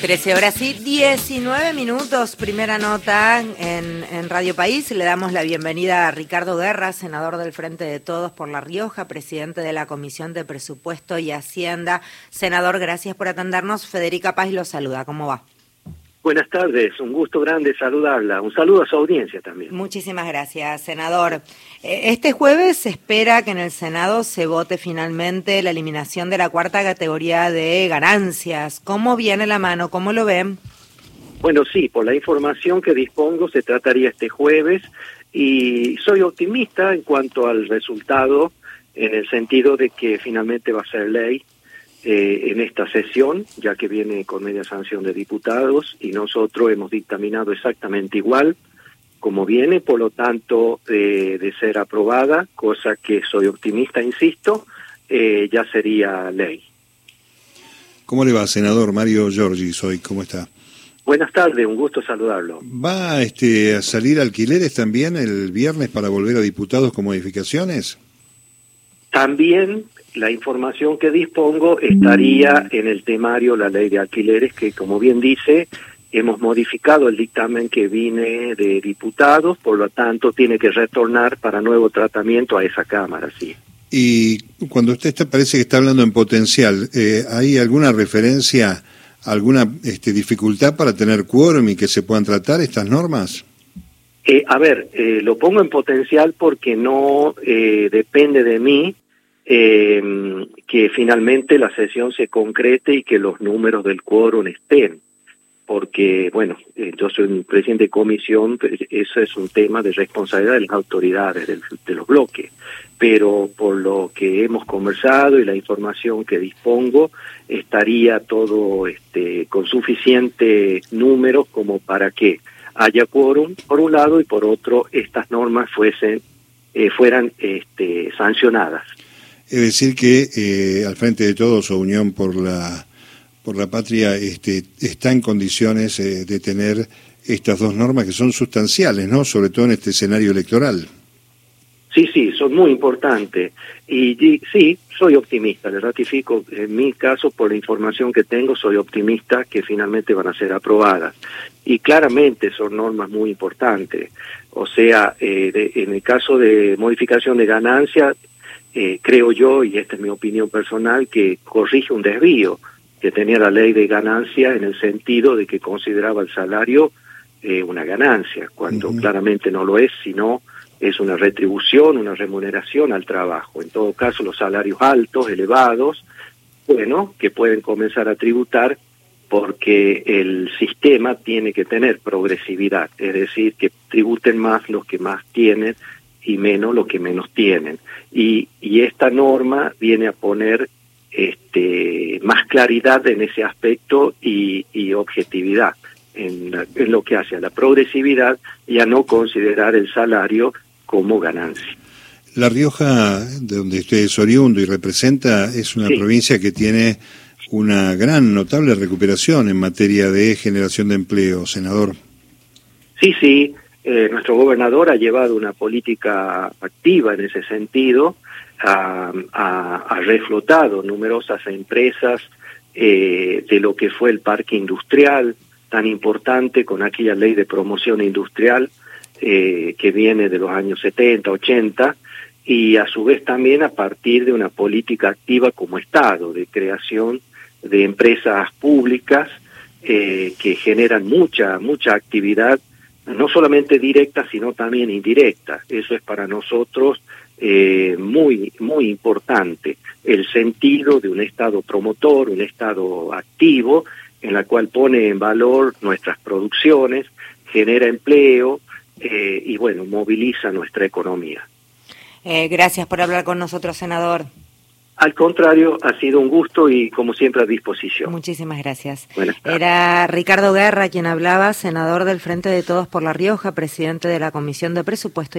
13 horas y 19 minutos, primera nota en, en, Radio País. Le damos la bienvenida a Ricardo Guerra, senador del Frente de Todos por La Rioja, presidente de la Comisión de Presupuesto y Hacienda. Senador, gracias por atendernos. Federica Paz lo saluda. ¿Cómo va? Buenas tardes, un gusto grande saludarla. Un saludo a su audiencia también. Muchísimas gracias, senador. Eh, este jueves se espera que en el Senado se vote finalmente la eliminación de la cuarta categoría de ganancias. ¿Cómo viene la mano? ¿Cómo lo ven? Bueno, sí, por la información que dispongo se trataría este jueves y soy optimista en cuanto al resultado en el sentido de que finalmente va a ser ley eh, en esta sesión, ya que viene con media sanción de diputados y nosotros hemos dictaminado exactamente igual como viene, por lo tanto, eh, de ser aprobada, cosa que soy optimista, insisto, eh, ya sería ley. ¿Cómo le va, senador Mario Giorgi? Soy, ¿cómo está? Buenas tardes, un gusto saludarlo. ¿Va este, a salir alquileres también el viernes para volver a diputados con modificaciones? También la información que dispongo estaría en el temario la ley de alquileres que, como bien dice, hemos modificado el dictamen que viene de diputados, por lo tanto tiene que retornar para nuevo tratamiento a esa Cámara, sí. Y cuando usted está, parece que está hablando en potencial, eh, ¿hay alguna referencia, alguna este, dificultad para tener quórum y que se puedan tratar estas normas? Eh, a ver, eh, lo pongo en potencial porque no eh, depende de mí eh, que finalmente la sesión se concrete y que los números del quórum estén. Porque, bueno, eh, yo soy un presidente de comisión, eso es un tema de responsabilidad de las autoridades de, de los bloques. Pero por lo que hemos conversado y la información que dispongo, estaría todo este, con suficientes números como para que haya quórum, por un lado, y por otro, estas normas fuesen, eh, fueran este, sancionadas. Es decir, que eh, al frente de todos o Unión por la, por la Patria este, está en condiciones eh, de tener estas dos normas que son sustanciales, ¿no? Sobre todo en este escenario electoral. Sí, sí, son muy importantes. Y, sí, soy optimista, le ratifico, en mi caso, por la información que tengo, soy optimista que finalmente van a ser aprobadas. Y claramente son normas muy importantes. O sea, eh, de, en el caso de modificación de ganancia, eh, creo yo, y esta es mi opinión personal, que corrige un desvío que tenía la ley de ganancia en el sentido de que consideraba el salario eh, una ganancia, cuando uh -huh. claramente no lo es, sino es una retribución, una remuneración al trabajo. En todo caso, los salarios altos, elevados, bueno, que pueden comenzar a tributar porque el sistema tiene que tener progresividad, es decir, que tributen más los que más tienen y menos los que menos tienen. Y, y esta norma viene a poner este, más claridad en ese aspecto y, y objetividad en, la, en, lo que hace a la progresividad y a no considerar el salario como ganancia. La Rioja, de donde usted es oriundo y representa, es una sí. provincia que tiene una gran, notable recuperación en materia de generación de empleo, senador. Sí, sí, eh, nuestro gobernador ha llevado una política activa en ese sentido, ha, reflotado numerosas empresas eh, de lo que fue el parque industrial tan importante con aquella ley de promoción industrial eh, que viene de los años 70, 80, y a su vez también a partir de una política activa como Estado, de creación de empresas públicas que generan mucha, mucha actividad, no solamente directa, sino también indirecta. Eso es para nosotros eh, muy, muy importante, el sentido de un Estado promotor, un Estado activo, en la cual pone en valor nuestras producciones, genera empleo, eh, y bueno, moviliza nuestra economía. Eh, gracias por hablar con nosotros, senador. Al contrario, ha sido un gusto y como siempre a disposición. Muchísimas gracias. Era Ricardo Guerra quien hablaba, senador del Frente de Todos por La Rioja, presidente de la Comisión de Presupuesto y